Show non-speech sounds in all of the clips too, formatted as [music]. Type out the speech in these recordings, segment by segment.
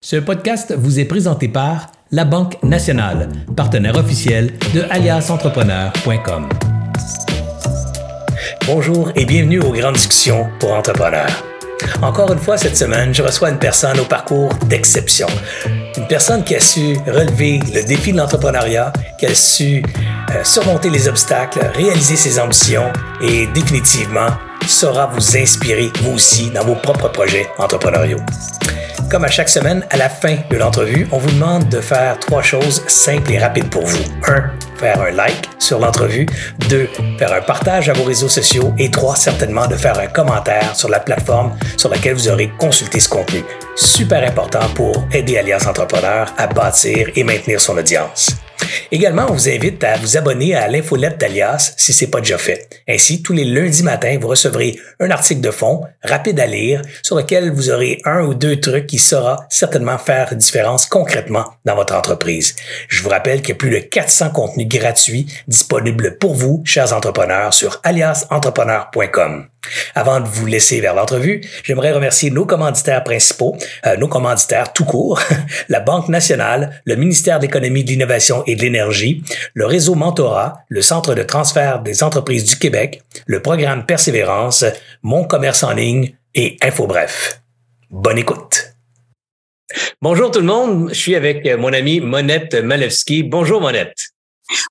Ce podcast vous est présenté par La Banque Nationale, partenaire officiel de aliasentrepreneur.com. Bonjour et bienvenue aux grandes discussions pour entrepreneurs. Encore une fois, cette semaine, je reçois une personne au parcours d'exception. Une personne qui a su relever le défi de l'entrepreneuriat, qui a su euh, surmonter les obstacles, réaliser ses ambitions et définitivement saura vous inspirer, vous aussi, dans vos propres projets entrepreneuriaux. Comme à chaque semaine, à la fin de l'entrevue, on vous demande de faire trois choses simples et rapides pour vous. Un, faire un like sur l'entrevue. Deux, faire un partage à vos réseaux sociaux. Et trois, certainement de faire un commentaire sur la plateforme sur laquelle vous aurez consulté ce contenu. Super important pour aider Alias Entrepreneur à bâtir et maintenir son audience. Également, on vous invite à vous abonner à l'infolette d'Alias si ce n'est pas déjà fait. Ainsi, tous les lundis matins, vous recevrez un article de fond rapide à lire sur lequel vous aurez un ou deux trucs qui saura certainement faire différence concrètement dans votre entreprise. Je vous rappelle qu'il y a plus de 400 contenus gratuits disponibles pour vous, chers entrepreneurs, sur aliasentrepreneur.com. Avant de vous laisser vers l'entrevue, j'aimerais remercier nos commanditaires principaux, euh, nos commanditaires tout court, [laughs] la Banque nationale, le ministère de l'Économie, de l'Innovation et de l'Énergie, le réseau Mentorat, le Centre de transfert des entreprises du Québec, le programme Persévérance, Mon commerce en ligne et InfoBref. Bonne écoute. Bonjour tout le monde, je suis avec mon amie Monette Malewski. Bonjour Monette.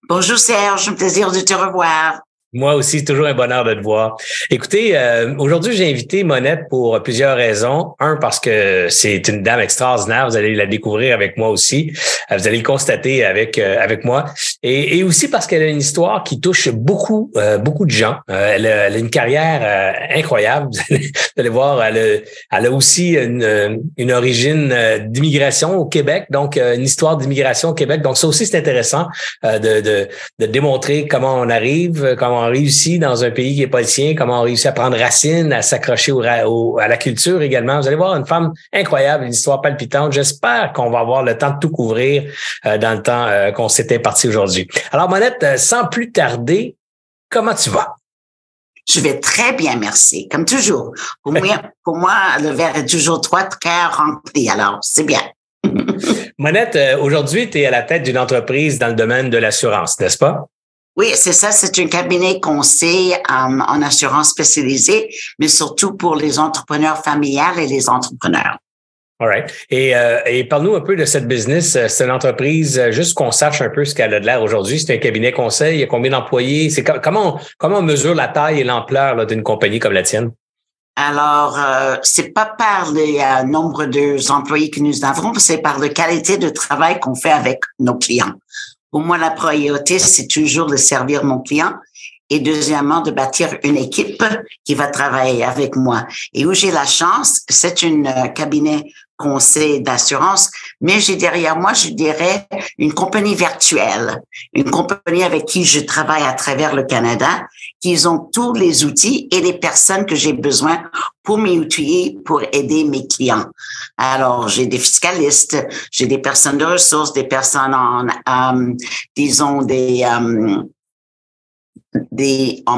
Bonjour Serge, un plaisir de te revoir. Moi aussi, toujours un bonheur de te voir. Écoutez, euh, aujourd'hui, j'ai invité Monette pour plusieurs raisons. Un, parce que c'est une dame extraordinaire. Vous allez la découvrir avec moi aussi. Euh, vous allez le constater avec euh, avec moi. Et, et aussi parce qu'elle a une histoire qui touche beaucoup beaucoup de gens. Elle a, elle, a, une carrière incroyable. [laughs] Vous allez, voir, elle a, elle a aussi une, une origine d'immigration au Québec, donc une histoire d'immigration au Québec. Donc ça aussi, c'est intéressant de, de, de démontrer comment on arrive, comment on réussit dans un pays qui n'est pas le sien, comment on réussit à prendre racine, à s'accrocher au, à la culture également. Vous allez voir une femme incroyable, une histoire palpitante. J'espère qu'on va avoir le temps de tout couvrir euh, dans le temps euh, qu'on s'était parti aujourd'hui. Alors, Monette, euh, sans plus tarder, comment tu vas? Je vais très bien, merci. Comme toujours. Pour moi, [laughs] pour moi le verre est toujours trois quarts rempli. Alors, c'est bien. [laughs] Monette, aujourd'hui, tu es à la tête d'une entreprise dans le domaine de l'assurance, n'est-ce pas? Oui, c'est ça. C'est un cabinet conseil um, en assurance spécialisée, mais surtout pour les entrepreneurs familiales et les entrepreneurs. All right. Et, euh, et parle-nous un peu de cette business. C'est une entreprise, euh, juste qu'on sache un peu ce qu'elle a de l'air aujourd'hui. C'est un cabinet conseil. Il y a combien d'employés? C'est comment, comment on mesure la taille et l'ampleur d'une compagnie comme la tienne? Alors, euh, c'est pas par le euh, nombre d'employés que nous avons, c'est par la qualité de travail qu'on fait avec nos clients. Pour moi, la priorité, c'est toujours de servir mon client et deuxièmement, de bâtir une équipe qui va travailler avec moi. Et où j'ai la chance, c'est une euh, cabinet conseil d'assurance, mais j'ai derrière moi, je dirais, une compagnie virtuelle, une compagnie avec qui je travaille à travers le Canada, qui ont tous les outils et les personnes que j'ai besoin pour m'outiller, pour aider mes clients. Alors, j'ai des fiscalistes, j'ai des personnes de ressources, des personnes en, euh, disons, des... Euh, des en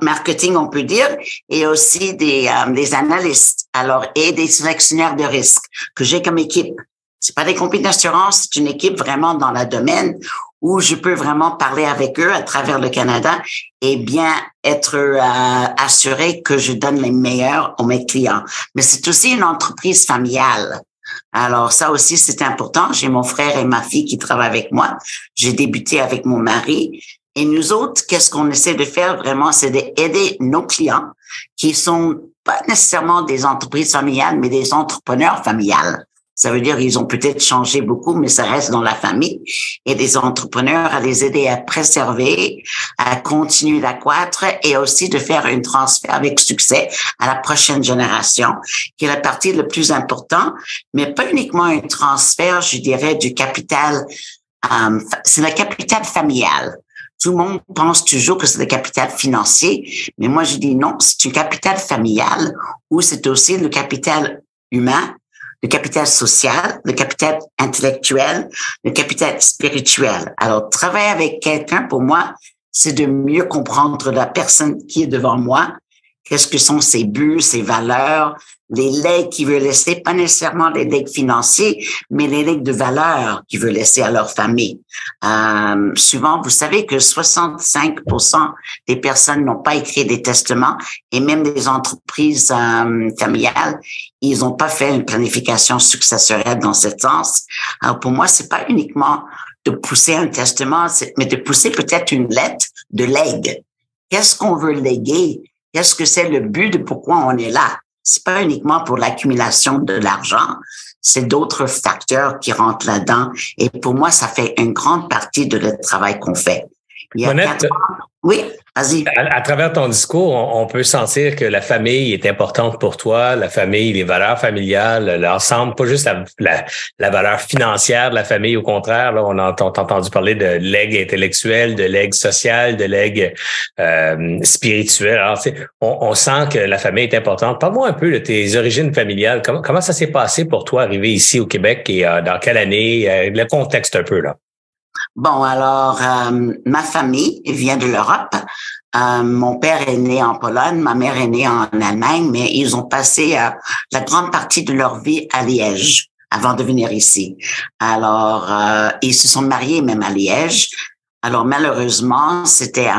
marketing, on peut dire, et aussi des, euh, des analystes, alors et des sélectionneurs de risques que j'ai comme équipe. C'est pas des compagnies d'assurance, c'est une équipe vraiment dans le domaine où je peux vraiment parler avec eux à travers le Canada et bien être euh, assuré que je donne les meilleurs à mes clients. Mais c'est aussi une entreprise familiale. Alors ça aussi, c'est important. J'ai mon frère et ma fille qui travaillent avec moi. J'ai débuté avec mon mari et nous autres, qu'est-ce qu'on essaie de faire vraiment, c'est d'aider nos clients qui sont pas nécessairement des entreprises familiales, mais des entrepreneurs familiales. Ça veut dire ils ont peut-être changé beaucoup, mais ça reste dans la famille. Et des entrepreneurs à les aider à préserver, à continuer d'accroître et aussi de faire un transfert avec succès à la prochaine génération, qui est la partie le plus importante, mais pas uniquement un transfert, je dirais, du capital. Euh, c'est le capital familial. Tout le monde pense toujours que c'est le capital financier, mais moi je dis non, c'est un capital familial ou c'est aussi le capital humain, le capital social, le capital intellectuel, le capital spirituel. Alors, travailler avec quelqu'un, pour moi, c'est de mieux comprendre la personne qui est devant moi, qu'est-ce que sont ses buts, ses valeurs, les legs qu'ils veulent laisser, pas nécessairement les legs financiers, mais les legs de valeur qu'ils veulent laisser à leur famille. Euh, souvent, vous savez que 65% des personnes n'ont pas écrit des testaments et même les entreprises euh, familiales, ils n'ont pas fait une planification successorale dans ce sens. Alors pour moi, c'est pas uniquement de pousser un testament, mais de pousser peut-être une lettre de legs. Qu'est-ce qu'on veut léguer? Qu'est-ce que c'est le but de pourquoi on est là? C'est pas uniquement pour l'accumulation de l'argent, c'est d'autres facteurs qui rentrent là-dedans. Et pour moi, ça fait une grande partie de le travail qu'on fait. Oui. Vas-y. À, travers ton discours, on, peut sentir que la famille est importante pour toi, la famille, les valeurs familiales, l'ensemble, pas juste la, la, valeur financière de la famille. Au contraire, là, on a, entendu parler de legs intellectuel, de legs social, de legs euh, spirituel. Alors, on, on, sent que la famille est importante. Parle-moi un peu de tes origines familiales. Comment, comment ça s'est passé pour toi arriver ici au Québec et euh, dans quelle année? Euh, le contexte un peu là. Bon, alors, euh, ma famille vient de l'Europe. Euh, mon père est né en Pologne, ma mère est née en Allemagne, mais ils ont passé euh, la grande partie de leur vie à Liège avant de venir ici. Alors, ils se sont mariés même à Liège. Alors, malheureusement, c'était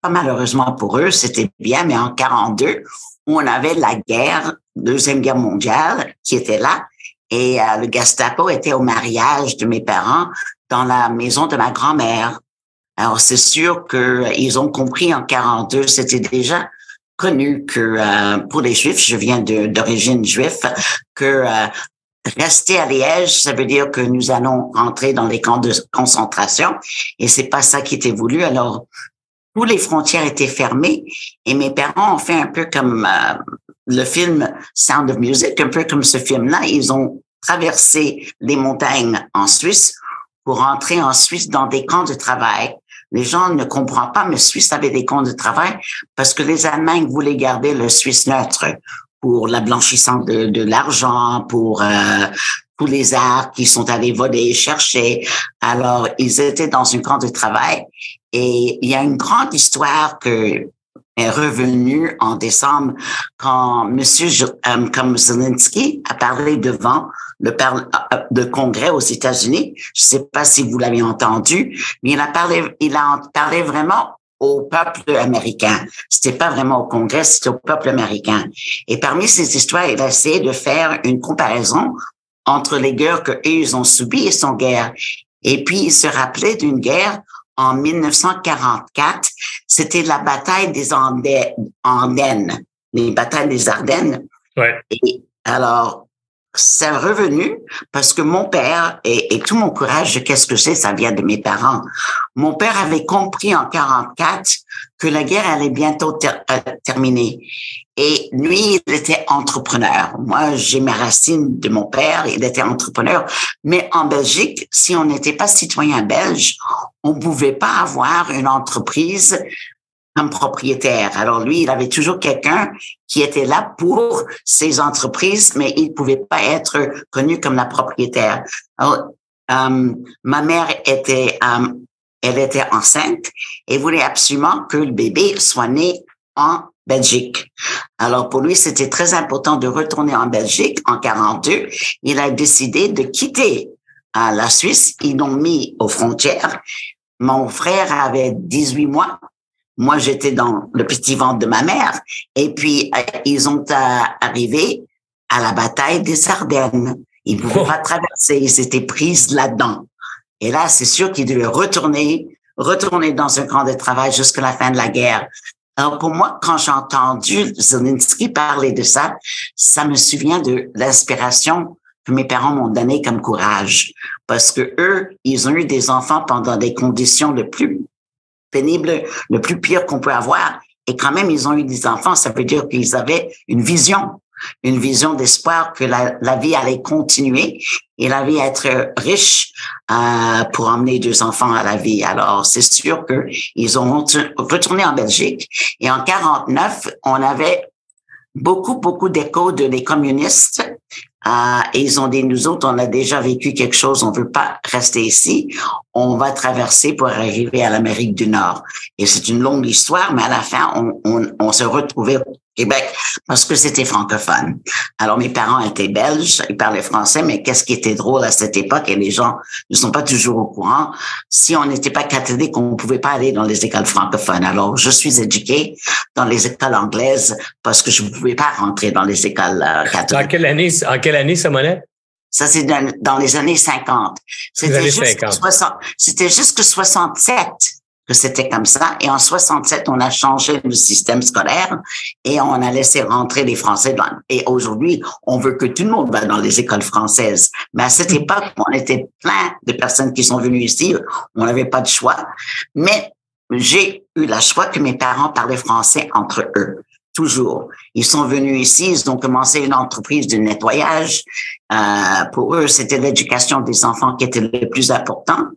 pas malheureusement pour eux, c'était bien, mais en 42, on avait la guerre, deuxième guerre mondiale, qui était là. Et le Gestapo était au mariage de mes parents dans la maison de ma grand-mère. Alors, c'est sûr qu'ils ont compris en 42, c'était déjà connu que euh, pour les Juifs, je viens d'origine juive, que euh, rester à Liège, ça veut dire que nous allons rentrer dans les camps de concentration, et c'est pas ça qui était voulu. Alors, toutes les frontières étaient fermées, et mes parents ont fait un peu comme euh, le film Sound of Music, un peu comme ce film-là. Ils ont traversé les montagnes en Suisse pour entrer en Suisse dans des camps de travail. Les gens ne comprennent pas, mais Suisse avait des camps de travail parce que les Allemands voulaient garder le Suisse neutre pour la blanchissance de, de l'argent, pour euh, tous les arts qui sont allés voler, chercher. Alors, ils étaient dans un camp de travail et il y a une grande histoire que est revenue en décembre quand Monsieur euh, comme Zelensky a parlé devant le, de congrès aux États-Unis. Je ne sais pas si vous l'avez entendu, mais il a parlé, il a parlé vraiment au peuple américain. C'était pas vraiment au Congrès, c'était au peuple américain. Et parmi ces histoires, il a essayé de faire une comparaison entre les guerres que ils ont subies et son guerre. Et puis, il se rappelait d'une guerre en 1944. C'était la bataille des Ardennes, les batailles des Ardennes. Ouais. Et alors, c'est revenu parce que mon père et, tout mon courage, qu'est-ce que c'est, ça vient de mes parents. Mon père avait compris en 44 que la guerre allait bientôt euh, terminer. Et lui, il était entrepreneur. Moi, j'ai mes racines de mon père, il était entrepreneur. Mais en Belgique, si on n'était pas citoyen belge, on pouvait pas avoir une entreprise propriétaire. Alors lui, il avait toujours quelqu'un qui était là pour ses entreprises, mais il pouvait pas être connu comme la propriétaire. Euh, ma mère était, euh, elle était enceinte et voulait absolument que le bébé soit né en Belgique. Alors pour lui, c'était très important de retourner en Belgique en 42. Il a décidé de quitter euh, la Suisse. Ils l'ont mis aux frontières. Mon frère avait 18 mois moi, j'étais dans le petit ventre de ma mère. Et puis, euh, ils ont arrivé à la bataille des Ardennes. Ils ne pouvaient oh. pas traverser. Ils étaient prises là-dedans. Et là, c'est sûr qu'ils devaient retourner, retourner dans un camp de travail jusqu'à la fin de la guerre. Alors, pour moi, quand j'ai entendu Zelensky parler de ça, ça me souvient de l'inspiration que mes parents m'ont donné comme courage. Parce que eux, ils ont eu des enfants pendant des conditions de plus pénible, le plus pire qu'on peut avoir. Et quand même, ils ont eu des enfants, ça veut dire qu'ils avaient une vision, une vision d'espoir que la, la, vie allait continuer et la vie être riche euh, pour emmener deux enfants à la vie. Alors, c'est sûr que ils ont retourné en Belgique. Et en 49, on avait beaucoup, beaucoup d'échos de les communistes euh, et ils ont dit, nous autres, on a déjà vécu quelque chose, on veut pas rester ici, on va traverser pour arriver à l'Amérique du Nord. Et c'est une longue histoire, mais à la fin, on, on, on se retrouvait Québec parce que c'était francophone. Alors mes parents étaient belges, ils parlaient français, mais qu'est-ce qui était drôle à cette époque et les gens ne sont pas toujours au courant. Si on n'était pas catholique, on ne pouvait pas aller dans les écoles francophones. Alors je suis éduquée dans les écoles anglaises parce que je ne pouvais pas rentrer dans les écoles euh, catholiques. En quelle année, en quelle année, Samonette? Ça, c'est dans, les années 50. C'était C'était jusque 67 que c'était comme ça. Et en 67, on a changé le système scolaire et on a laissé rentrer les Français. Dans, et aujourd'hui, on veut que tout le monde va dans les écoles françaises. Mais à cette époque, on était plein de personnes qui sont venues ici. On n'avait pas de choix. Mais j'ai eu la choix que mes parents parlaient français entre eux toujours. Ils sont venus ici, ils ont commencé une entreprise de nettoyage. Euh, pour eux, c'était l'éducation des enfants qui était le plus important.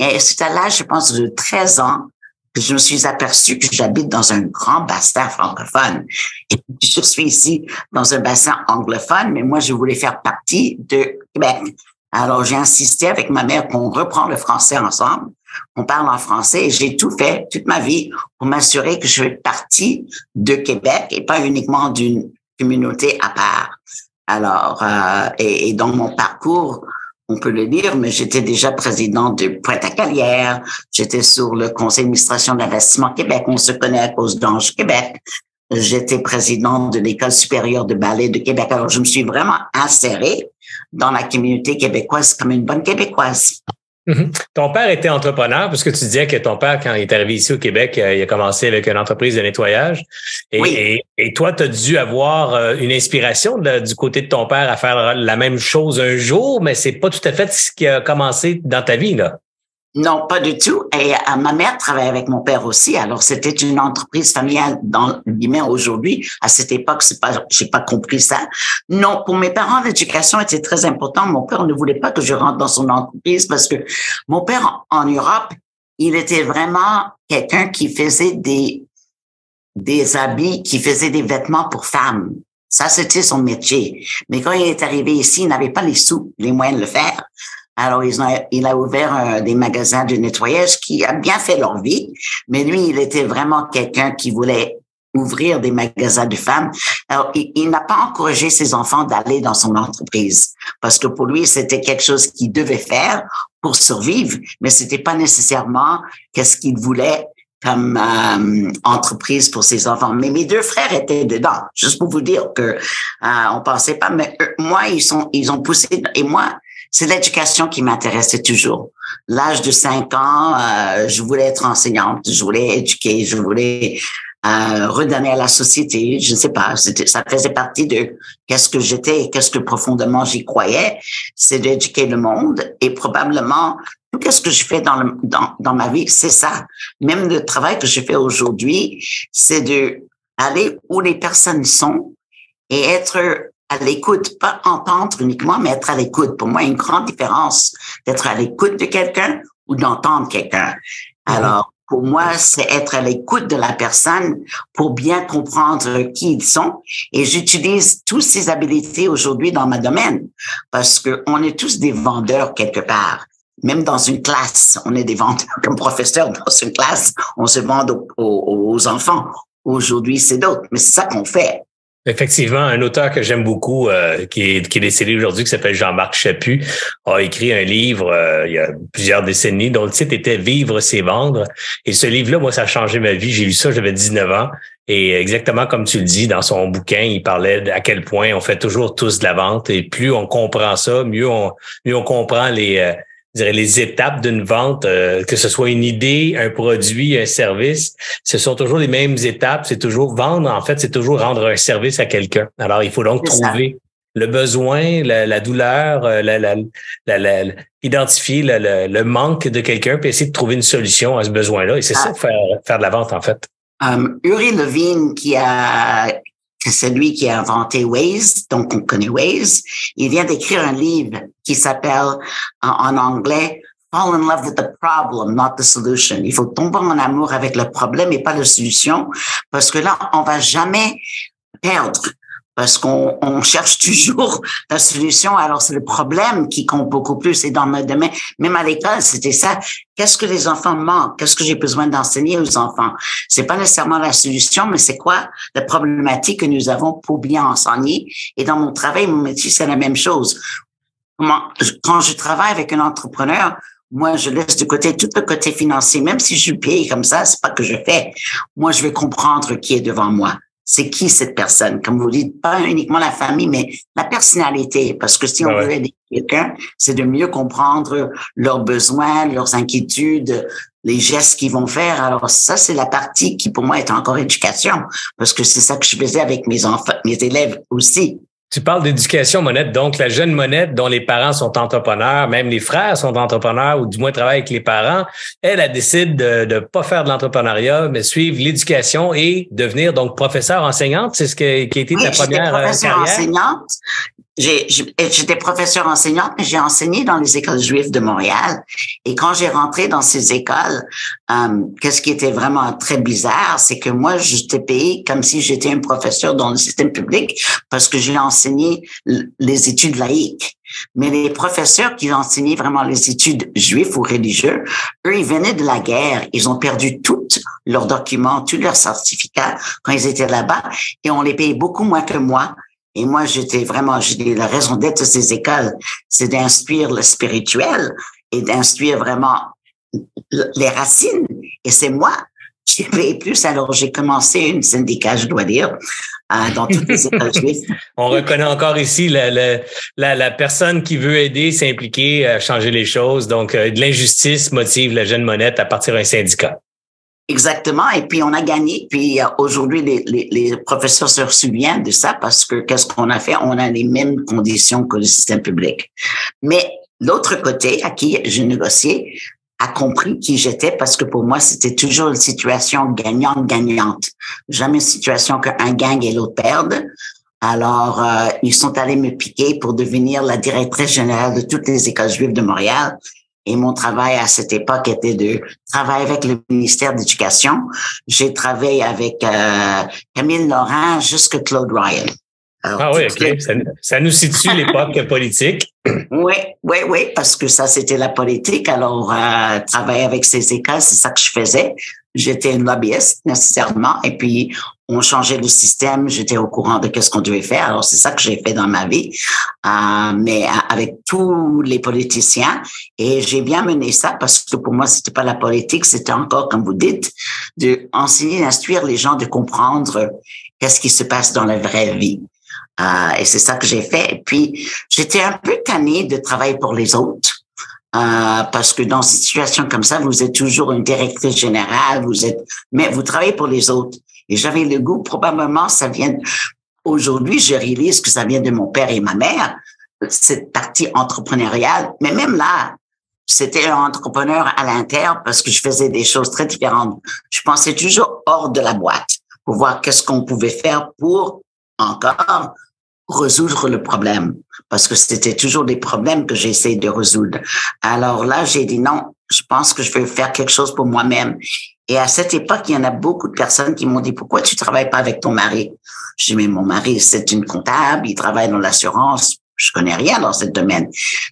Et c'est à l'âge, je pense, de 13 ans que je me suis aperçu que j'habite dans un grand bassin francophone. Et je suis ici dans un bassin anglophone, mais moi, je voulais faire partie de Québec. Alors, j'ai insisté avec ma mère qu'on reprend le français ensemble on parle en français et j'ai tout fait toute ma vie pour m'assurer que je fais partie de Québec et pas uniquement d'une communauté à part. Alors, euh, et, dans mon parcours, on peut le dire, mais j'étais déjà présidente de Pointe-à-Calière, j'étais sur le conseil d'administration d'investissement Québec, on se connaît à cause d'Ange Québec. J'étais présidente de l'école supérieure de ballet de Québec. Alors, je me suis vraiment insérée dans la communauté québécoise comme une bonne québécoise. Mhm. Ton père était entrepreneur parce que tu disais que ton père, quand il est arrivé ici au Québec, euh, il a commencé avec une entreprise de nettoyage. Et, et, toi, tu as dû avoir euh, une inspiration du côté de ton père à faire la même chose un jour, mais c'est pas tout à fait ce qui a commencé dans ta vie, là. Non, pas du tout. Et euh, ma mère travaillait avec mon père aussi. Alors, c'était une entreprise familiale dans guillemets aujourd'hui. À cette époque, c'est pas, j'ai pas compris ça. Non, pour mes parents, l'éducation était très importante. Mon père ne voulait pas que je rentre dans son entreprise parce que mon père en Europe, il était vraiment quelqu'un qui faisait des, des habits, qui faisait des vêtements pour femmes. Ça, c'était son métier. Mais quand il est arrivé ici, il n'avait pas les sous, les moyens de le faire. Alors, il a ouvert euh, des magasins de nettoyage qui a bien fait leur vie, mais lui, il était vraiment quelqu'un qui voulait ouvrir des magasins de femmes. Alors, il, n'a pas encouragé ses enfants d'aller dans son entreprise parce que pour lui, c'était quelque chose qu'il devait faire pour survivre, mais c'était pas nécessairement qu'est-ce qu'il voulait comme euh, entreprise pour ses enfants. Mais mes deux frères étaient dedans, juste pour vous dire que euh, on pensait pas. Mais moi, ils sont, ils ont poussé et moi, c'est l'éducation qui m'intéressait toujours. L'âge de cinq ans, euh, je voulais être enseignante, je voulais éduquer, je voulais euh, redonner à la société. Je ne sais pas, ça faisait partie de qu'est-ce que j'étais et qu'est-ce que profondément j'y croyais. C'est d'éduquer le monde et probablement tout ce que je fais dans, le, dans, dans ma vie, c'est ça. Même le travail que je fais aujourd'hui, c'est de aller où les personnes sont et être à l'écoute, pas entendre uniquement, mais être à l'écoute. Pour moi, il y a une grande différence d'être à l'écoute de quelqu'un ou d'entendre quelqu'un. Mhm. Alors, pour moi, c'est être à l'écoute de la personne pour bien comprendre qui ils sont. Et j'utilise toutes ces habiletés aujourd'hui dans ma domaine parce que on est tous des vendeurs quelque part. Même dans une classe, on est des vendeurs comme professeur dans une classe. On se vend aux, aux enfants. Aujourd'hui, c'est d'autres, mais c'est ça qu'on fait. Effectivement, un auteur que j'aime beaucoup, euh, qui, est, qui est décédé aujourd'hui, qui s'appelle Jean-Marc Chaput, a écrit un livre euh, il y a plusieurs décennies dont le titre était Vivre, c'est vendre. Et ce livre-là, moi, ça a changé ma vie. J'ai lu ça, j'avais 19 ans. Et exactement comme tu le dis, dans son bouquin, il parlait à quel point on fait toujours tous de la vente. Et plus on comprend ça, mieux on, mieux on comprend les, euh, dirais, les étapes d'une vente, euh, que ce soit une idée, un produit, un service, ce sont toujours les mêmes étapes. C'est toujours vendre, en fait, c'est toujours rendre un service à quelqu'un. Alors, il faut donc trouver le besoin, la, douleur, euh, la, la, identifier le, manque de quelqu'un, puis essayer de trouver une solution à ce besoin-là. Et c'est ça, ah. faire, faire de la vente, en fait. Um, Uri Levine, qui a c'est lui qui a inventé Waze, donc on connaît Waze. Il vient d'écrire un livre qui s'appelle en, anglais Fall in love with the problem, not the solution. Il faut tomber en amour avec le problème et pas la solution, parce que là, on va jamais perdre. Parce qu'on on cherche toujours la solution. Alors, c'est le problème qui compte beaucoup plus. Et dans mon domaine, même à l'école, c'était ça. Qu'est-ce que les enfants manquent? Qu'est-ce que j'ai besoin d'enseigner aux enfants? C'est pas nécessairement la solution, mais c'est quoi la problématique que nous avons pour bien enseigner? Et dans mon travail, mon métier, c'est la même chose. Quand je travaille avec un entrepreneur, moi, je laisse de côté tout le côté financier, même si je paye comme ça, c'est pas que je fais. Moi, je vais comprendre qui est devant moi. C'est qui cette personne? Comme vous dites, pas uniquement la famille, mais la personnalité. Parce que si on veut aider quelqu'un, c'est de mieux comprendre leurs besoins, leurs inquiétudes, les gestes qu'ils vont faire. Alors ça, c'est la partie qui pour moi est encore éducation, parce que c'est ça que je faisais avec mes enfants, mes élèves aussi. Tu parles d'éducation monette, donc la jeune monette dont les parents sont entrepreneurs, même les frères sont entrepreneurs ou du moins travaillent avec les parents, elle, elle décide de ne pas faire de l'entrepreneuriat, mais suivre l'éducation et devenir donc professeur enseignante. C'est ce qui a été ta première euh, carrière. enseignante j'étais professeur enseignante, mais j'ai enseigné dans les écoles juives de Montréal. Et quand j'ai rentré dans ces écoles, euh, qu'est-ce qui était vraiment très bizarre, c'est que moi, j'étais payé comme si j'étais un professeur dans le système public parce que j'ai enseigné les études laïques. Mais les professeurs qui enseignaient vraiment les études juives ou religieuses, eux, ils venaient de la guerre. Ils ont perdu tous leurs documents, tous leurs certificats quand ils étaient là-bas et on les payait beaucoup moins que moi et moi, j'étais vraiment, j'ai la raison d'être de ces écoles, c'est d'instruire le spirituel et d'instruire vraiment les racines. Et c'est moi qui payé plus. Alors, j'ai commencé une syndicat, je dois dire, euh, dans toutes les [laughs] écoles juives. On reconnaît encore ici la, la, la, personne qui veut aider, s'impliquer, à changer les choses. Donc, euh, de l'injustice motive la jeune monette à partir d'un syndicat. Exactement. Et puis, on a gagné. Puis, euh, aujourd'hui, les, les, les, professeurs se souviennent de ça parce que qu'est-ce qu'on a fait? On a les mêmes conditions que le système public. Mais l'autre côté, à qui j'ai négocié, a compris qui j'étais parce que pour moi, c'était toujours une situation gagnante-gagnante. Jamais une situation qu'un gagne et l'autre perde. Alors, euh, ils sont allés me piquer pour devenir la directrice générale de toutes les écoles juives de Montréal. Et mon travail à cette époque était de travailler avec le ministère d'éducation. J'ai travaillé avec euh, Camille Laurent jusqu'à Claude Ryan. ah oui, OK. Ça, nous situe l'époque [laughs] politique. Oui, oui, oui, parce que ça, c'était la politique. Alors, euh, travailler avec ces écoles, c'est ça que je faisais. J'étais une lobbyiste nécessairement. Et puis, on changeait le système, j'étais au courant de qu'est-ce qu'on devait faire. Alors c'est ça que j'ai fait dans ma vie, euh, mais avec tous les politiciens. Et j'ai bien mené ça parce que pour moi c'était pas la politique, c'était encore comme vous dites, de enseigner, d'instruire les gens, de comprendre qu'est-ce qui se passe dans la vraie vie. Euh, et c'est ça que j'ai fait. Et puis j'étais un peu tannée de travailler pour les autres. Euh, parce que dans une situation comme ça, vous êtes toujours une directrice générale, vous êtes, mais vous travaillez pour les autres. Et j'avais le goût, probablement, ça vient, aujourd'hui, je réalise que ça vient de mon père et ma mère, cette partie entrepreneuriale. Mais même là, c'était un entrepreneur à l'interne parce que je faisais des choses très différentes. Je pensais toujours hors de la boîte pour voir qu'est-ce qu'on pouvait faire pour encore résoudre le problème parce que c'était toujours des problèmes que j'essayais de résoudre. Alors là, j'ai dit non, je pense que je vais faire quelque chose pour moi-même. Et à cette époque, il y en a beaucoup de personnes qui m'ont dit, pourquoi tu travailles pas avec ton mari? J'ai dit, mais mon mari, c'est une comptable, il travaille dans l'assurance. Je connais rien dans ce domaine.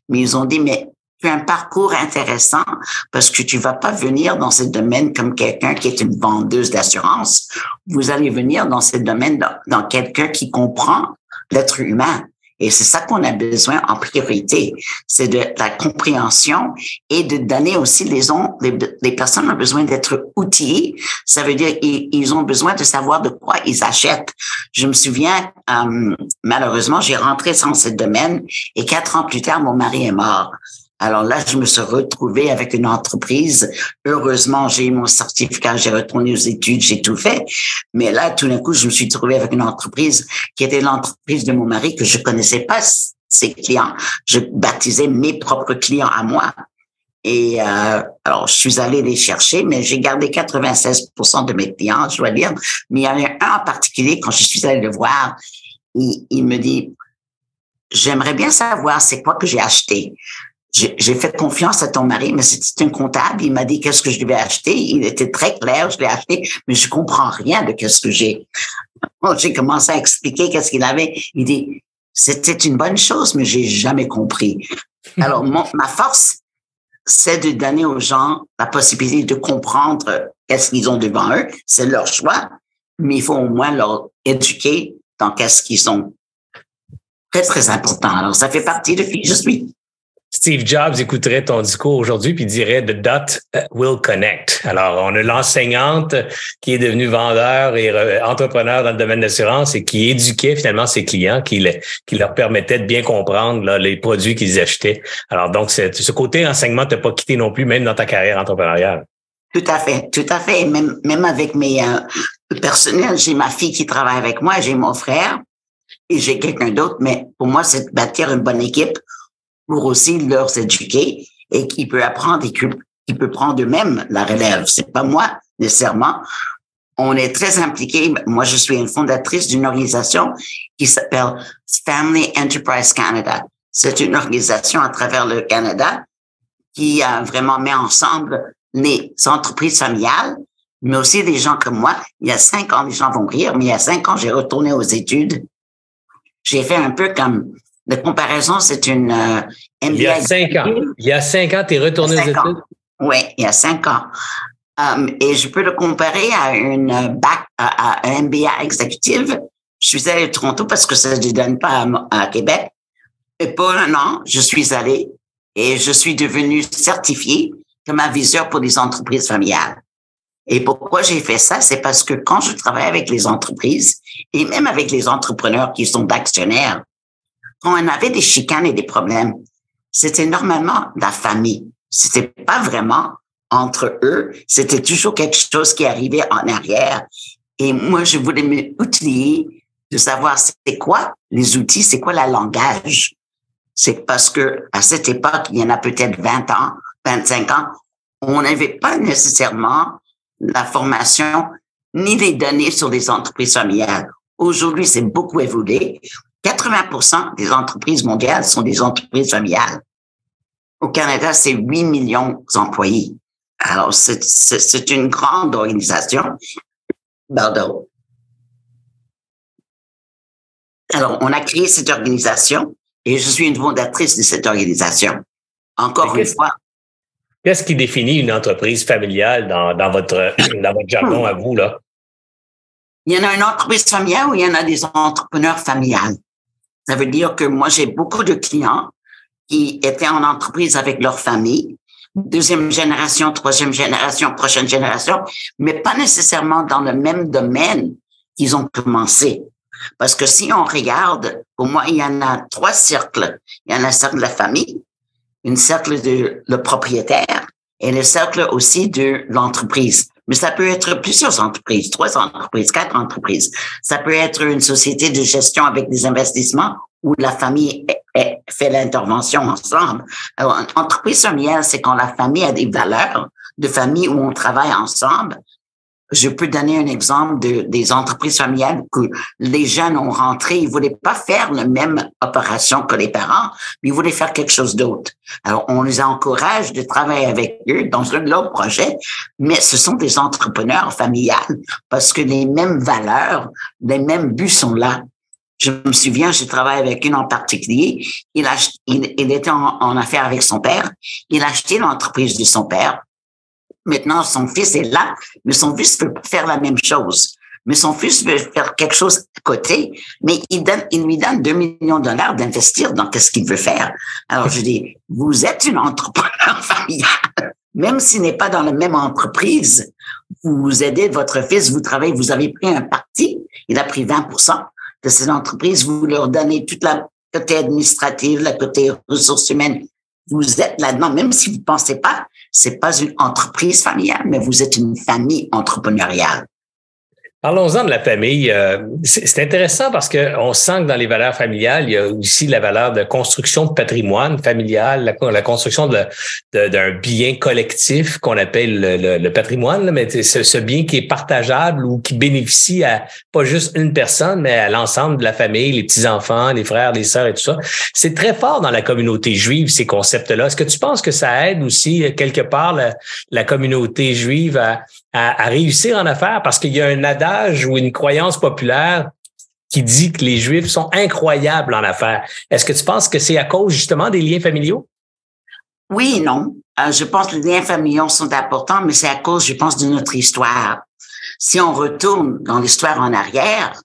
Mais ils ont dit, mais tu as un parcours intéressant parce que tu vas pas venir dans ce domaine comme quelqu'un qui est une vendeuse d'assurance. Vous allez venir dans ce domaine dans quelqu'un qui comprend l'être humain. Et c'est ça qu'on a besoin en priorité, c'est de la compréhension et de donner aussi les ont les, personnes ont besoin d'être outillées. Ça veut dire ils, ont besoin de savoir de quoi ils achètent. Je me souviens, euh, malheureusement, j'ai rentré dans ce domaine et quatre ans plus tard, mon mari est mort. Alors là, je me suis retrouvée avec une entreprise. Heureusement, j'ai eu mon certificat, j'ai retourné aux études, j'ai tout fait. Mais là, tout d'un coup, je me suis trouvée avec une entreprise qui était l'entreprise de mon mari que je connaissais pas ses clients. Je baptisais mes propres clients à moi. Et euh, alors, je suis allée les chercher, mais j'ai gardé 96% de mes clients, je dois dire. Mais il y en a un en particulier, quand je suis allée le voir, il, il me dit, j'aimerais bien savoir c'est quoi que j'ai acheté. J'ai fait confiance à ton mari, mais c'était un comptable. Il m'a dit qu'est-ce que je devais acheter? Il était très clair, je l'ai acheté, mais je comprends rien de qu'est-ce que j'ai. J'ai commencé à expliquer qu'est-ce qu'il avait. Il dit, c'était une bonne chose, mais j'ai jamais compris. [laughs] Alors, ma force, c'est de donner aux gens la possibilité de comprendre qu'est-ce qu'ils ont devant eux. C'est leur choix, mais il faut au moins leur éduquer dans qu'est-ce qu'ils ont. Très, très important. Alors, ça fait partie de qui je suis. Steve Jobs écouterait ton discours aujourd'hui puis dirait The dot will connect. Alors, on a l'enseignante qui est devenue vendeur et entrepreneur dans le domaine d'assurance et qui éduquait finalement ses clients, qui, leur permettait de bien comprendre les produits qu'ils achetaient. Alors, donc, ce côté enseignement t'a pas quitté non plus, même dans ta carrière entrepreneuriale. Tout à fait, tout à fait. Même, même avec mes euh, personnels, j'ai ma fille qui travaille avec moi, j'ai mon frère et j'ai quelqu'un d'autre, mais pour moi, c'est de bâtir une bonne équipe pour aussi leur éduquer et qui peut apprendre et qui peut prendre eux-mêmes la relève. C'est pas moi nécessairement. On est très impliqué. Moi, je suis une fondatrice d'une organisation qui s'appelle Family Enterprise Canada. C'est une organisation à travers le Canada qui a vraiment mis ensemble les entreprises familiales, mais aussi des gens comme moi. Il y a cinq ans, les gens vont rire, mais il y a cinq ans, j'ai retourné aux études. J'ai fait un peu comme de comparaison, c'est une euh, MBA. Il y a cinq ans. Il y a cinq ans, tu es retourné aux études? Oui, il y a cinq ans. Um, et je peux le comparer à une bac, à, un MBA exécutive. Je suis allé à Toronto parce que ça ne donne pas à, Québec. Et pour un an, je suis allé et je suis devenu certifié comme aviseur pour les entreprises familiales. Et pourquoi j'ai fait ça? C'est parce que quand je travaille avec les entreprises et même avec les entrepreneurs qui sont actionnaires, quand on avait des chicanes et des problèmes, c'était normalement la famille. C'était pas vraiment entre eux. C'était toujours quelque chose qui arrivait en arrière. Et moi, je voulais m'utiliser de savoir c'est quoi les outils, c'est quoi la langage. C'est parce que à cette époque, il y en a peut-être 20 ans, 25 ans, on n'avait pas nécessairement la formation ni les données sur les entreprises familiales. Aujourd'hui, c'est beaucoup évolué. 80% des entreprises mondiales sont des entreprises familiales. Au Canada, c'est 8 millions d'employés. Alors, c'est une grande organisation. Pardon. Alors, on a créé cette organisation et je suis une fondatrice de cette organisation. Encore une fois. Qu'est-ce qui définit une entreprise familiale dans, dans, votre, [coughs] dans votre jargon à vous, là? Il y en a une entreprise familiale ou il y en a des entrepreneurs familiales? Ça veut dire que moi, j'ai beaucoup de clients qui étaient en entreprise avec leur famille, deuxième génération, troisième génération, prochaine génération, mais pas nécessairement dans le même domaine qu'ils ont commencé. Parce que si on regarde, pour moi, il y en a trois cercles. Il y en a un cercle de la famille, un cercle de le propriétaire et le cercle aussi de l'entreprise. Mais ça peut être plusieurs entreprises, trois entreprises, quatre entreprises. Ça peut être une société de gestion avec des investissements où la famille fait l'intervention ensemble. Entreprise familiale, c'est quand la famille a des valeurs de famille où on travaille ensemble je peux donner un exemple de, des entreprises familiales que les jeunes ont rentré, ils voulaient pas faire la même opération que les parents, mais ils voulaient faire quelque chose d'autre. Alors, on les encourage de travailler avec eux dans un autre projet, mais ce sont des entrepreneurs familiales parce que les mêmes valeurs, les mêmes buts sont là. Je me souviens, j'ai travaillé avec une en particulier. Il, il, était en, en affaire avec son père. Il a acheté l'entreprise de son père Maintenant, son fils est là, mais son fils peut faire la même chose. Mais son fils veut faire quelque chose à côté, mais il, donne, lui donne 2 millions de dollars d'investir dans ce qu'il veut faire. Alors, je dis, vous êtes une entrepreneur [laughs] familiale. Même s'il n'est pas dans la même entreprise, vous aidez votre fils, vous travaillez, vous avez pris un parti, il a pris 20% de cette entreprise, vous leur donnez toute la côté administrative, la côté ressources humaines. Vous êtes là-dedans, même si vous pensez pas c'est pas une entreprise familiale, mais vous êtes une famille entrepreneuriale. Parlons-en de la famille. Euh, c'est intéressant parce qu'on sent que dans les valeurs familiales, il y a aussi la valeur de construction de patrimoine familial, la, construction d'un bien collectif qu'on appelle le, patrimoine, mais ce, ce, bien qui est partageable ou qui bénéficie à pas juste une personne, mais à l'ensemble de la famille, les petits-enfants, les frères, les sœurs et tout ça. C'est très fort dans la communauté juive, ces concepts-là. Est-ce que tu penses que ça aide aussi quelque part la communauté juive à à, réussir en affaires parce qu'il y a un adage ou une croyance populaire qui dit que les Juifs sont incroyables en affaires. Est-ce que tu penses que c'est à cause justement des liens familiaux? Oui et non. Euh, je pense que les liens familiaux sont importants, mais c'est à cause, je pense, de notre histoire. Si on retourne dans l'histoire en arrière,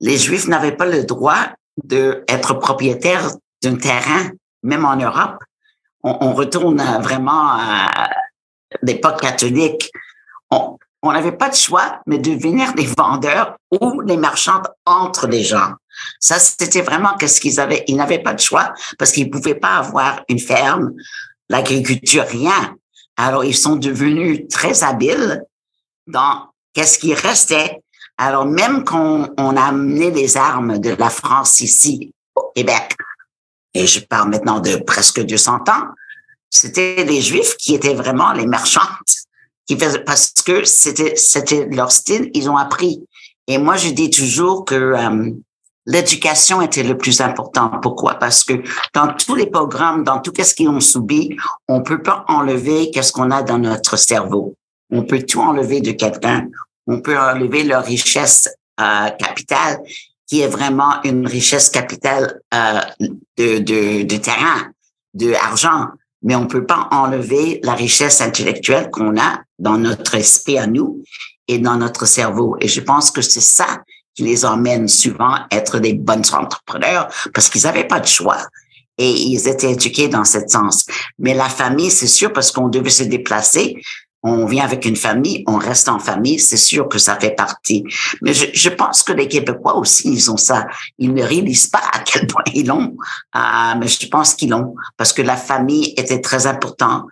les Juifs n'avaient pas le droit d'être propriétaires d'un terrain, même en Europe. On, on retourne vraiment à l'époque catholique on n'avait pas de choix, mais de devenir des vendeurs ou des marchandes entre les gens. Ça, c'était vraiment qu'est-ce qu'ils avaient. Ils n'avaient pas de choix parce qu'ils pouvaient pas avoir une ferme, l'agriculture, rien. Alors, ils sont devenus très habiles dans qu'est-ce qui restait. Alors, même quand on a amené les armes de la France ici, au Québec, et je parle maintenant de presque 200 ans, c'était les Juifs qui étaient vraiment les marchandes parce que c'était c'était leur style, ils ont appris. Et moi, je dis toujours que euh, l'éducation était le plus important. Pourquoi? Parce que dans tous les programmes, dans tout ce qu'ils ont subi, on peut pas enlever qu'est-ce qu'on a dans notre cerveau. On peut tout enlever de quelqu'un. On peut enlever leur richesse euh, capitale, qui est vraiment une richesse capitale euh, de, de, de terrain, de argent mais on peut pas enlever la richesse intellectuelle qu'on a dans notre esprit à nous et dans notre cerveau. Et je pense que c'est ça qui les emmène souvent à être des bons entrepreneurs parce qu'ils n'avaient pas de choix et ils étaient éduqués dans ce sens. Mais la famille, c'est sûr, parce qu'on devait se déplacer, on vient avec une famille, on reste en famille, c'est sûr que ça fait partie. Mais je, je, pense que les Québécois aussi, ils ont ça. Ils ne réalisent pas à quel point ils l'ont, euh, mais je pense qu'ils l'ont parce que la famille était très importante.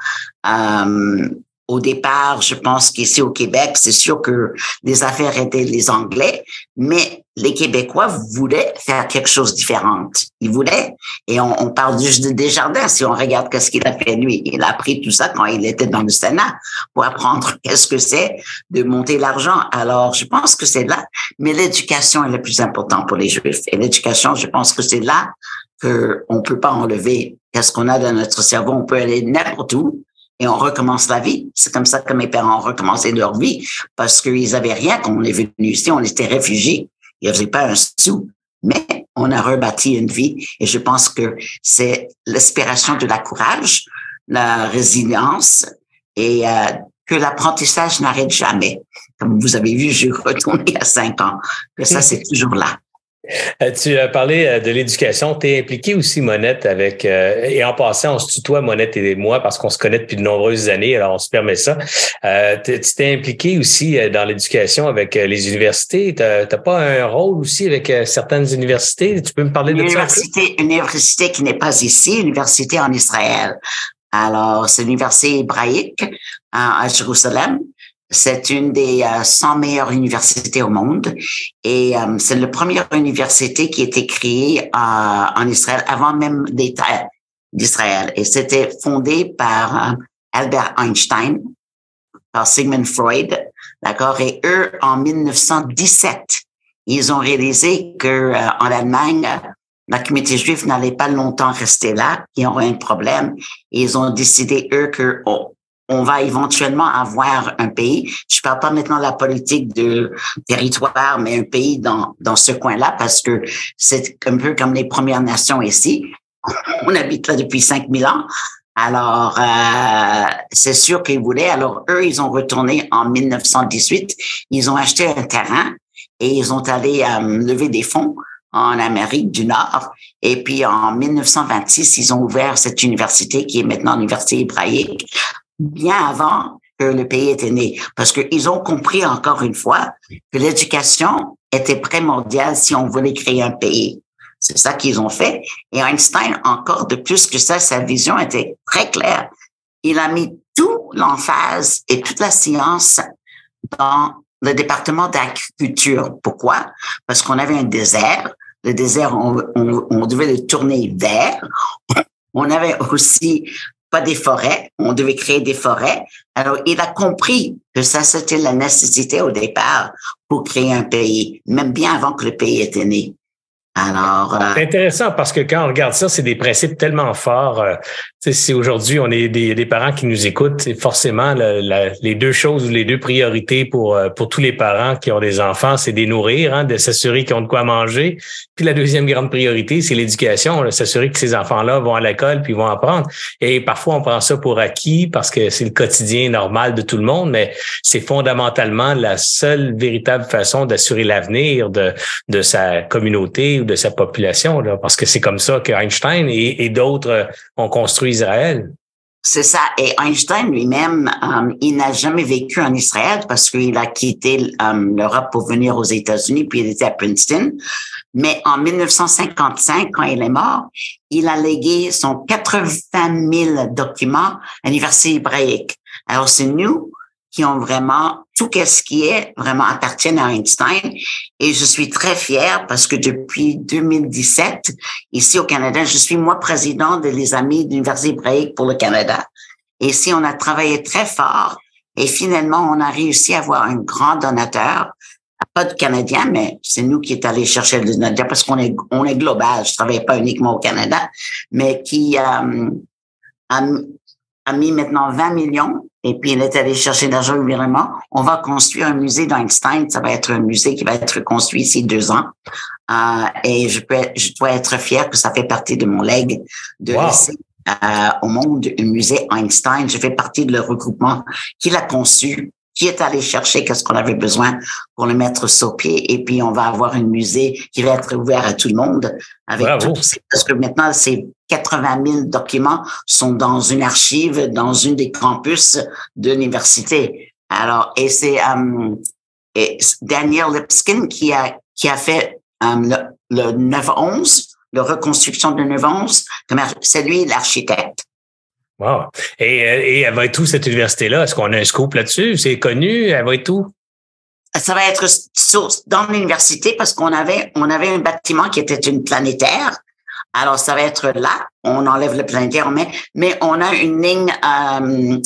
Euh, au départ, je pense qu'ici au Québec, c'est sûr que les affaires étaient les Anglais, mais les Québécois voulaient faire quelque chose de différent. Ils voulaient, et on, parle juste de Desjardins, si on regarde qu'est-ce qu'il a fait lui. Il a appris tout ça quand il était dans le Sénat pour apprendre [laughs] qu'est-ce que c'est de monter l'argent. Alors, je pense que c'est là, mais l'éducation est le plus important pour les Juifs. Et l'éducation, je pense que c'est là que on peut pas enlever qu'est-ce qu'on a dans notre cerveau. On peut aller n'importe où, et on recommence la vie. C'est comme ça que mes parents ont recommencé leur vie parce qu'ils avaient rien quand on est venu ici. On était réfugiés. Il n'y avait pas un sou. Mais on a rebâti une vie et je pense que c'est l'inspiration de la courage, la résilience et euh, que l'apprentissage n'arrête jamais. Comme vous avez vu, j'ai [laughs] retourné à cinq ans, que ça, c'est toujours là. Euh, tu as parlé euh, de l'éducation. Tu es impliqué aussi, Monette, avec, euh, et en passant, on se tutoie, Monette et moi, parce qu'on se connaît depuis de nombreuses années, alors on se permet ça. tu t'es impliqué aussi dans l'éducation avec les universités. Tu n'as pas un rôle aussi avec certaines universités? Tu peux me parler de université, ça? Une université qui n'est pas ici, une université en Israël. Alors, c'est l'université hébraïque à Jérusalem. C'est une des 100 euh, meilleures universités au monde et euh, c'est la première université qui a été créée euh, en Israël avant même l'État d'Israël. Et c'était fondé par Albert Einstein, par Sigmund Freud, d'accord? Et eux, en 1917, ils ont réalisé que en Allemagne, la communauté juive n'allait pas longtemps rester là, qu'ils aurait un problème. Ils ont décidé, eux, que oh, on va éventuellement avoir un pays. Je parle pas maintenant de la politique de territoire, mais un pays dans, dans ce coin-là parce que c'est un peu comme les Premières Nations ici. [laughs] On habite là depuis 5000 ans. Alors, euh, c'est sûr qu'ils voulaient. Alors, eux, ils ont retourné en 1918. Ils ont acheté un terrain et ils ont allé euh, lever des fonds en Amérique du Nord. Et puis, en 1926, ils ont ouvert cette université qui est maintenant l'université hébraïque bien avant que le pays était né, parce qu'ils ont compris encore une fois que l'éducation était primordiale si on voulait créer un pays. C'est ça qu'ils ont fait. Et Einstein, encore de plus que ça, sa vision était très claire. Il a mis tout l'emphase et toute la science dans le département d'agriculture. Pourquoi? Parce qu'on avait un désert. Le désert, on, on, devait le tourner vert. On avait aussi pas des forêts. On devait créer des forêts. Alors, il a compris que ça, c'était la nécessité au départ pour créer un pays, même bien avant que le pays était né. Alors, euh, c'est intéressant parce que quand on regarde ça, c'est des principes tellement forts. Euh, si aujourd'hui on est des, des, parents qui nous écoutent, forcément les deux choses, les deux priorités pour euh, pour tous les parents qui ont des enfants, c'est de les nourrir, hein, de s'assurer qu'ils ont de quoi manger. Puis la deuxième grande priorité, c'est l'éducation, s'assurer que ces enfants-là vont à l'école puis vont apprendre. Et parfois on prend ça pour acquis parce que c'est le quotidien normal de tout le monde, mais c'est fondamentalement la seule véritable façon d'assurer l'avenir de de sa communauté de sa population, parce que c'est comme ça que Einstein et, d'autres euh, ont construit Israël. C'est ça. Et Einstein lui-même, euh, il n'a jamais vécu en Israël parce qu'il a quitté euh, l'Europe pour venir aux États-Unis, puis il était à Princeton. Mais en 1955, quand il est mort, il a légué son 80 000 documents à l'Université hébraïque. Alors, c'est nous qui ont vraiment tout ce qui est vraiment appartient à Einstein. Et je suis très fière parce que depuis 2017, ici au Canada, je suis moi président des Amis de l'Université hébraïque pour le Canada. Et ici, on a travaillé très fort et finalement, on a réussi à avoir un grand donateur, pas de Canadien, mais c'est nous qui est allé chercher le donateur parce qu'on est, on est global. Je travaille pas uniquement au Canada, mais qui euh, a, a mis maintenant 20 millions et puis il est allé chercher l'argent vraiment. On va construire un musée d'Einstein. Ça va être un musée qui va être construit ici deux ans. Euh, et je peux, je dois être fier que ça fait partie de mon leg de laisser euh, au monde un musée Einstein. Je fais partie de le regroupement qu'il a conçu qui est allé chercher qu'est-ce qu'on avait besoin pour le mettre sur pied. Et puis, on va avoir un musée qui va être ouvert à tout le monde. Avec tout, parce que maintenant, ces 80 000 documents sont dans une archive, dans une des campus de l'université. Alors, et c'est um, Daniel Lipskin qui a, qui a fait um, le, le 9-11, la reconstruction de 9-11. C'est lui l'architecte. Wow. Et, euh, et elle va être où cette université-là? Est-ce qu'on a un scoop là-dessus? C'est connu? Elle va être où? Ça va être dans l'université parce qu'on avait, on avait un bâtiment qui était une planétaire. Alors, ça va être là. On enlève le planétaire, mais, mais on a une ligne euh,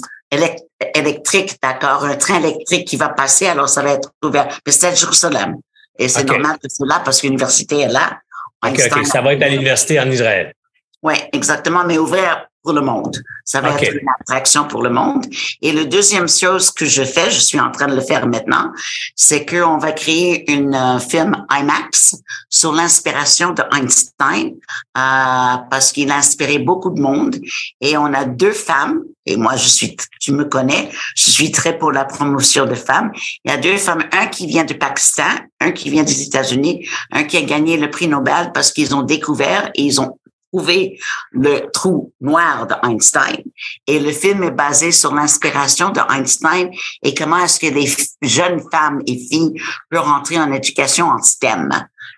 électrique, d'accord, un train électrique qui va passer. Alors, ça va être ouvert. c'est à Jérusalem. Et c'est normal que c'est là parce que l'université est là. OK, OK. Ça va être à l'université en Israël. Oui, exactement, mais ouvert pour le monde. Ça va être une attraction pour le monde. Et le deuxième chose que je fais, je suis en train de le faire maintenant, c'est qu'on va créer une euh, film IMAX sur l'inspiration de Einstein euh, parce qu'il a inspiré beaucoup de monde. Et on a deux femmes. Et moi, je suis, tu me connais, je suis très pour la promotion de femmes. Il y a deux femmes, un qui vient du Pakistan, un qui vient des États-Unis, un qui a gagné le prix Nobel parce qu'ils ont découvert et ils ont trouver le trou noir d'Einstein. Et le film est basé sur l'inspiration de Einstein et comment est-ce que les jeunes femmes et filles peuvent rentrer en éducation en STEM.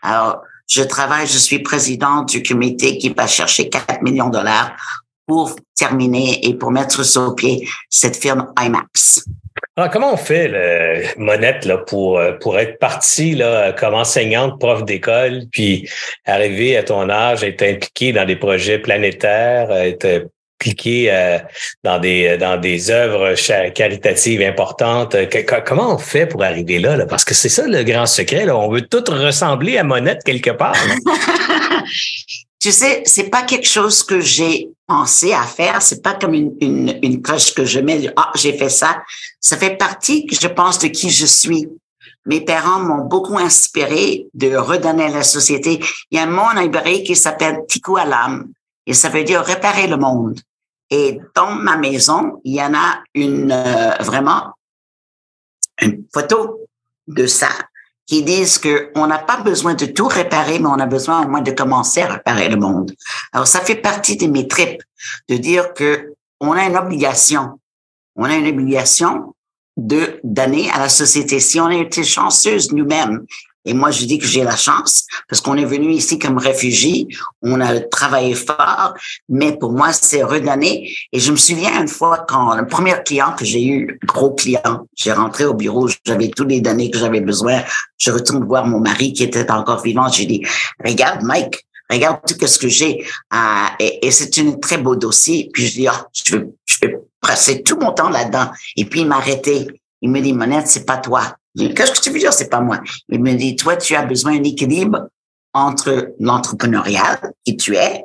Alors, je travaille, je suis président du comité qui va chercher 4 millions de dollars pour terminer et pour mettre sur pied cette firme IMAX. Alors, comment on fait, Monette, euh, pour être parti là, comme enseignante, prof d'école, puis arriver à ton âge, être impliqué dans des projets planétaires, être impliqué euh, dans des dans des œuvres caritatives importantes. comment on fait pour arriver là? Parce que c'est ça le grand secret. On veut tout ressembler à Monette quelque part. [laughs] tu sais, c'est pas quelque chose que j'ai pensé à faire. C'est pas comme une, une, une que je mets. Ah, j'ai fait ça. Ça fait partie, je pense, de qui je suis. Mes parents m'ont beaucoup inspiré de redonner à la société. Il y a un mot en hébreu qui s'appelle tikkun alam et ça veut dire réparer le monde. Et dans ma maison, il y en a une euh, vraiment une photo de ça qui disent que on n'a pas besoin de tout réparer, mais on a besoin au moins de commencer à réparer le monde. Alors ça fait partie de mes tripes de dire que on a une obligation, on a une obligation de donner à la société. Si on a été chanceuse nous-mêmes Et moi, je dis que j'ai la chance parce qu'on est venu ici comme réfugié, on a travaillé fort, mais pour moi, c'est redonné. Et je me souviens une fois quand le premier client que j'ai eu, gros client, j'ai rentré au bureau, j'avais tous les données que j'avais besoin. Je retourne voir mon mari qui était encore vivant. J'ai dit, regarde, Mike, regarde tout ce que j'ai. Ah, et, c'est un très beau dossier. Puis je dis, ah, je vais, je vais passer tout mon temps là-dedans. Et puis il m'a arrêté. Il me dit, Monette, c'est pas toi. Qu'est-ce que tu veux dire, c'est pas moi? Il me dit, toi, tu as besoin d'un équilibre entre l'entrepreneurial qui tu es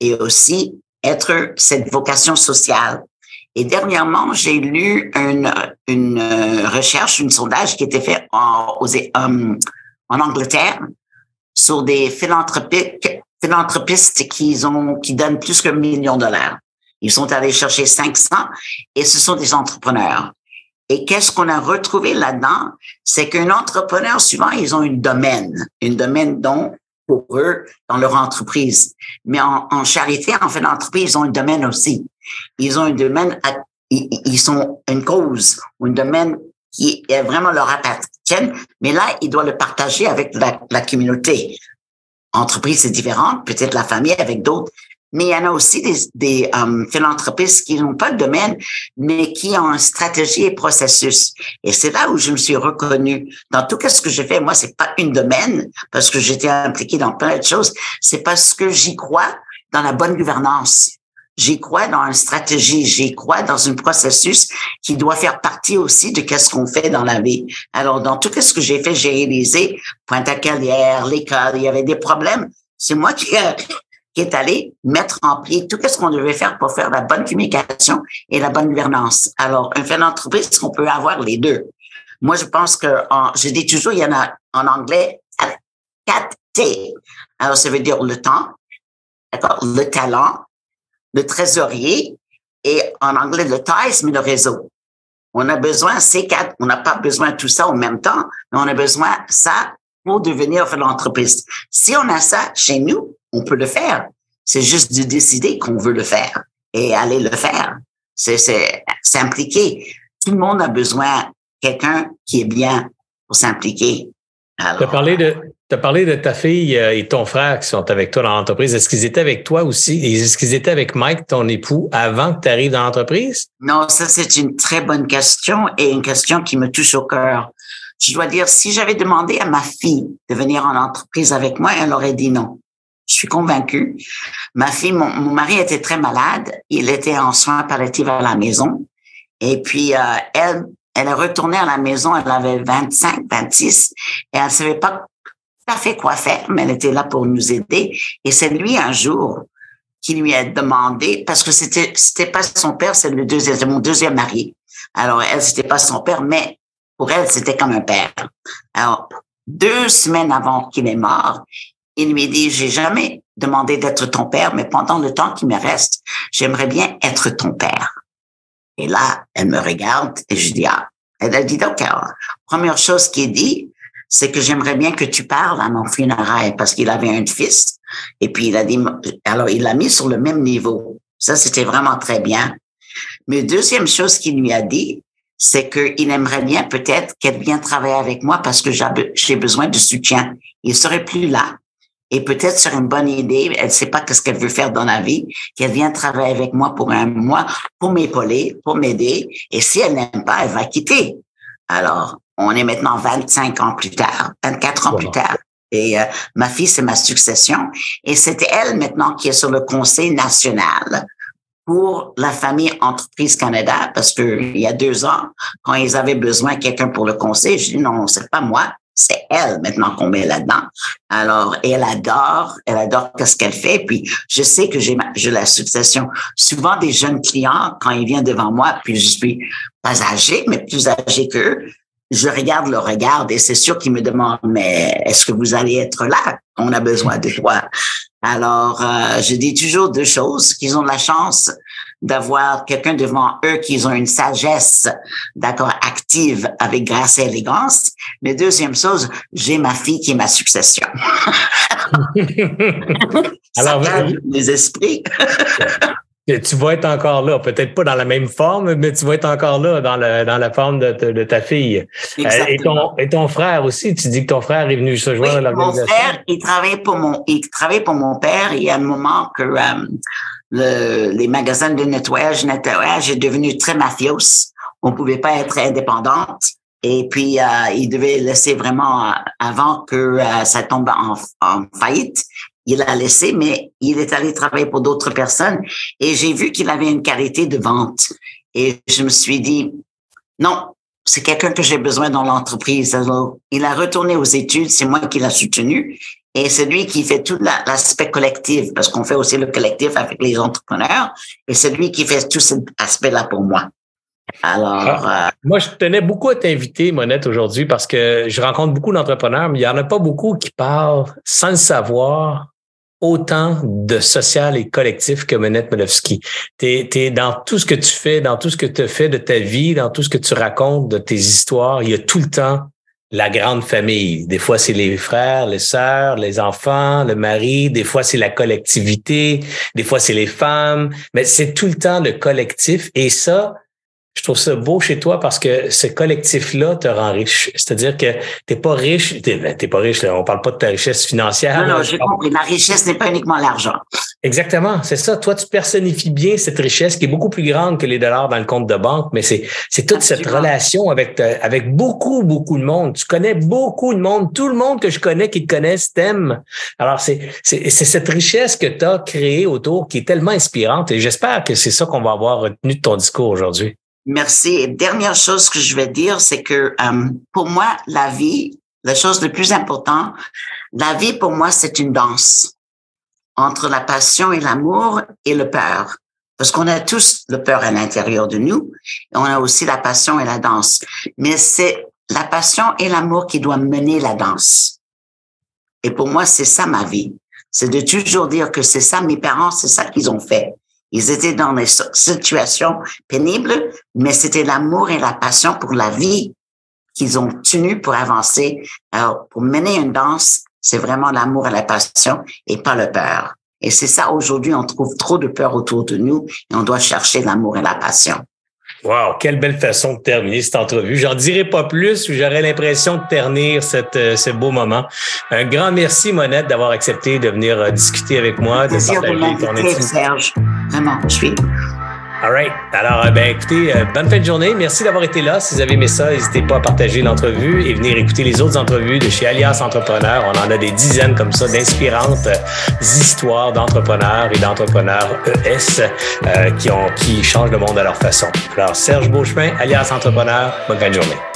et aussi être cette vocation sociale. Et dernièrement, j'ai lu une, une euh, recherche, une sondage qui était fait en, euh, en Angleterre sur des philanthropiques, philanthropistes qui ont, qui donnent plus qu'un million de dollars. Ils sont allés chercher 500 et ce sont des entrepreneurs. Et qu'est-ce qu'on a retrouvé là-dedans? C'est qu'un entrepreneur, souvent, ils ont une domaine, une domaine dont pour eux dans leur entreprise. Mais en, charité, en fait, l'entreprise, ils ont un domaine aussi. Ils ont un domaine, ils, sont une cause un domaine qui est vraiment leur appartient, mais là, ils doivent le partager avec la, la communauté. Entreprise, c'est différent, peut-être la famille avec d'autres, mais il y en a aussi des, des um, philanthropistes qui n'ont pas de domaine, mais qui ont une stratégie et processus. Et c'est là où je me suis reconnue. Dans tout ce que j'ai fait, moi, c'est pas une domaine, parce que j'étais impliquée dans plein de choses. C'est parce que j'y crois dans la bonne gouvernance. J'y crois dans une stratégie, j'y crois dans un processus qui doit faire partie aussi de qu'est-ce qu'on fait dans la vie. Alors, dans tout ce que j'ai fait, j'ai réalisé, pointe à carrière, l'école, il y avait des problèmes. C'est moi qui, qui est allé mettre en pied tout ce qu'on devait faire pour faire la bonne communication et la bonne gouvernance. Alors, un philanthropiste, on peut avoir les deux. Moi, je pense que, je dis toujours, il y en a en anglais 4 T. Alors, ça veut dire le temps, d'accord, le talent, le trésorier et en anglais le ties, mais le réseau. On a besoin ces quatre, on n'a pas besoin de tout ça en même temps, mais on a besoin de ça pour devenir philanthropiste. Si on a ça chez nous, on peut le faire. C'est juste de décider qu'on veut le faire et aller le faire. C'est, s'impliquer. Tout le monde a besoin de quelqu'un qui est bien pour s'impliquer. Tu as parlé de, as parlé de ta fille euh, et ton frère qui sont avec toi dans l'entreprise. Est-ce qu'ils étaient avec toi aussi? Est-ce qu'ils étaient avec Mike, ton époux, avant que tu arrives dans l'entreprise? Non, ça, c'est une très bonne question et une question qui me touche au cœur. Je dois dire, si j'avais demandé à ma fille de venir en entreprise avec moi, elle aurait dit non. Je suis convaincue. Ma fille, mon, mari était très malade. Il était en soins palliatifs à la maison. Et puis, euh, elle, elle est retournée à la maison. Elle avait 25, 26 et elle savait pas tout à fait quoi faire, mais elle était là pour nous aider. Et c'est lui, un jour, qui lui a demandé, parce que c'était, c'était pas son père, c'est le deuxième, mon deuxième mari. Alors, elle, c'était pas son père, mais pour elle, c'était comme un père. Alors, deux semaines avant qu'il est mort, il lui dit, j'ai jamais demandé d'être ton père, mais pendant le temps qui me reste, j'aimerais bien être ton père. Et là, elle me regarde et je dis, ah, elle dit, d'accord. Première chose qu'il dit, c'est que j'aimerais bien que tu parles à mon funérail parce qu'il avait un fils. Et puis il a dit, alors il l'a mis sur le même niveau. Ça, c'était vraiment très bien. Mais deuxième chose qu'il lui a dit, c'est qu'il aimerait bien peut-être qu'elle vienne travailler avec moi parce que j'ai besoin de soutien. Il serait plus là. Et peut-être sur une bonne idée, elle ne sait pas ce qu'elle veut faire dans la vie, qu'elle vienne travailler avec moi pour un mois, pour m'épauler, pour m'aider. Et si elle n'aime pas, elle va quitter. Alors, on est maintenant 25 ans plus tard, 24 ans plus tard. Et euh, ma fille, c'est ma succession. Et c'est elle maintenant qui est sur le conseil national pour la famille Entreprise Canada, parce que il y a deux ans, quand ils avaient besoin de quelqu'un pour le conseil, je dis non, c'est pas moi, c'est elle maintenant qu'on met là-dedans. Alors, elle adore, elle adore ce qu'elle fait. Puis, je sais que j'ai, la succession. Souvent, des jeunes clients, quand ils viennent devant moi, puis je suis pas âgé, mais plus âgé qu'eux, je regarde le regard et c'est sûr qu'ils me demandent, mais est-ce que vous allez être là? On a besoin de toi. Alors, euh, je dis toujours deux choses, qu'ils ont la chance d'avoir quelqu'un devant eux qui ont une sagesse, d'accord, active avec grâce et élégance. Mais deuxième chose, j'ai ma fille qui est ma succession. [laughs] Alors, les esprits. Tu vas être encore là, peut-être pas dans la même forme, mais tu vas être encore là dans, le, dans la forme de, de, ta fille. Euh, et, ton, et ton frère aussi, tu dis que ton frère est venu se joindre à l'organisation. Mon frère, il travaillait pour mon, il travaillait pour mon père. Il y a un moment que euh, le, les magasins de nettoyage, nettoyage est devenu très mafios. On pouvait pas être indépendante. Et puis, euh, il devait laisser vraiment avant que ça tombe en, en faillite il a laissé, mais il est allé travailler pour d'autres personnes et j'ai vu qu'il avait une qualité de vente. Et je me suis dit, non, c'est quelqu'un que j'ai besoin dans l'entreprise. Alors, il a retourné aux études, c'est moi qui l'a soutenu. Et c'est lui qui fait tout l'aspect collectif, parce qu'on fait aussi le collectif avec les entrepreneurs. Et c'est lui qui fait tout cet aspect-là pour moi. Alors, ah, euh, moi, je tenais beaucoup à t'inviter, Monette, aujourd'hui, parce que je rencontre beaucoup d'entrepreneurs, mais il y en a pas beaucoup qui parlent sans le savoir autant de social et collectif que Monette Molowski. Tu es, dans tout ce que tu fais, dans tout ce que tu fais de ta vie, dans tout ce que tu racontes de tes histoires, il y a tout le temps la grande famille. Des fois, c'est les frères, les sœurs, les enfants, le mari. Des fois, c'est la collectivité. Des fois, c'est les femmes. Mais c'est tout le temps le collectif. Et ça, je trouve ça beau chez toi parce que ce collectif-là te rend riche. C'est-à-dire que t'es pas riche, t'es, ben, pas riche, là, on parle pas de ta richesse financière. Non, non, j'ai compris. La richesse n'est pas uniquement l'argent. Exactement, c'est ça. Toi, tu personnifies bien cette richesse qui est beaucoup plus grande que les dollars dans le compte de banque, mais c'est, toute cette relation avec, avec beaucoup, beaucoup de monde. Tu connais beaucoup de monde. Tout le monde que je connais qui te connaissent t'aime. Alors, c'est, c'est, c'est cette richesse que tu as créée autour qui est tellement inspirante et j'espère que c'est ça qu'on va avoir retenu de ton discours aujourd'hui. Merci. Et dernière chose que je vais dire, c'est que euh, pour moi, la vie, la chose le plus importante, la vie pour moi, c'est une danse entre la passion et l'amour et le peur. Parce qu'on a tous le peur à l'intérieur de nous, et on a aussi la passion et la danse. Mais c'est la passion et l'amour qui doivent mener la danse. Et pour moi, c'est ça ma vie. C'est de toujours dire que c'est ça, mes parents, c'est ça qu'ils ont fait. Ils étaient dans des situations pénibles, mais c'était l'amour et la passion pour la vie qu'ils ont tenu pour avancer. Alors, pour mener une danse, c'est vraiment l'amour et la passion et pas le peur. Et c'est ça, aujourd'hui, on trouve trop de peur autour de nous et on doit chercher l'amour et la passion. Wow, quelle belle façon de terminer cette entrevue. J'en dirai pas plus, j'aurais l'impression de ternir cette, euh, ce beau moment. Un grand merci, Monette, d'avoir accepté de venir euh, discuter avec moi, de partager ton. Serge. Vraiment, je suis All right. Alors, euh, ben, écoutez, euh, bonne fin de journée. Merci d'avoir été là. Si vous avez aimé ça, n'hésitez pas à partager l'entrevue et venir écouter les autres entrevues de chez Alias Entrepreneurs. On en a des dizaines comme ça d'inspirantes euh, histoires d'entrepreneurs et d'entrepreneurs ES qui, ont, qui changent le monde à leur façon. Alors, Serge Beauchemin, Alias Entrepreneur, bonne fin de journée.